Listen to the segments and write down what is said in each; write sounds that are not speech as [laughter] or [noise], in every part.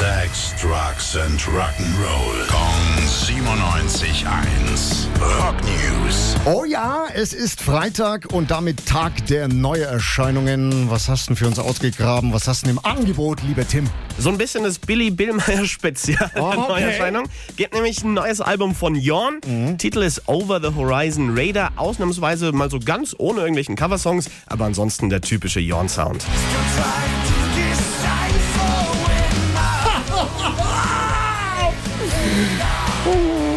Sex, Drugs and Rock'n'Roll. Kong 97.1. Rock News. Oh ja, es ist Freitag und damit Tag der Neuerscheinungen. Was hast du denn für uns ausgegraben? Was hast du denn im Angebot, lieber Tim? So ein bisschen das Billy Billmeyer Spezial Oh, okay. Neuerscheinung. Gibt nämlich ein neues Album von Jorn. Titel ist Over the Horizon Raider. Ausnahmsweise mal so ganz ohne irgendwelchen Coversongs, aber ansonsten der typische Jorn-Sound. Oh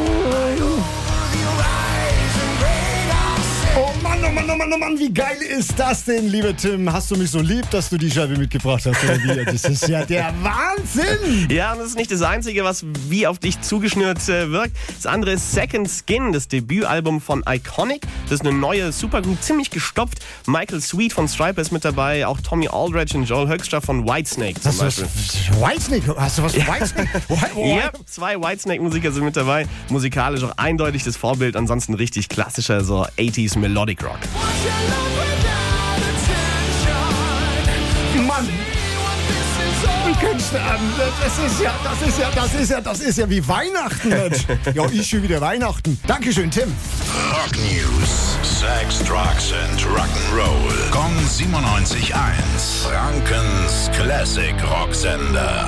Mann, oh Mann, oh Mann, wie geil ist das denn, lieber Tim? Hast du mich so lieb, dass du die Scheibe mitgebracht hast? Das ist ja der Wahnsinn! Ja, und das ist nicht das Einzige, was wie auf dich zugeschnürt äh, wirkt. Das andere ist Second Skin, das Debütalbum von Iconic. Das ist eine neue Supergroup, ziemlich gestopft. Michael Sweet von Striper ist mit dabei, auch Tommy Aldridge und Joel Höxter von Whitesnake zum Hast du was, Beispiel. Whitesnake? Hast du was von Whitesnake? [laughs] Ja, zwei Whitesnake-Musiker sind mit dabei. Musikalisch auch eindeutig das Vorbild, ansonsten richtig klassischer, so 80s Melodic Rock. Mann! Könntest du an? Das ist ja, das ist ja, das ist ja, das ist ja wie Weihnachten, Mensch. [laughs] Ja, ich schon wieder Weihnachten. Dankeschön, Tim. Rock News. Sex, Drugs and Rock'n'Roll. Kong 97.1. Frankens Classic Rocksender.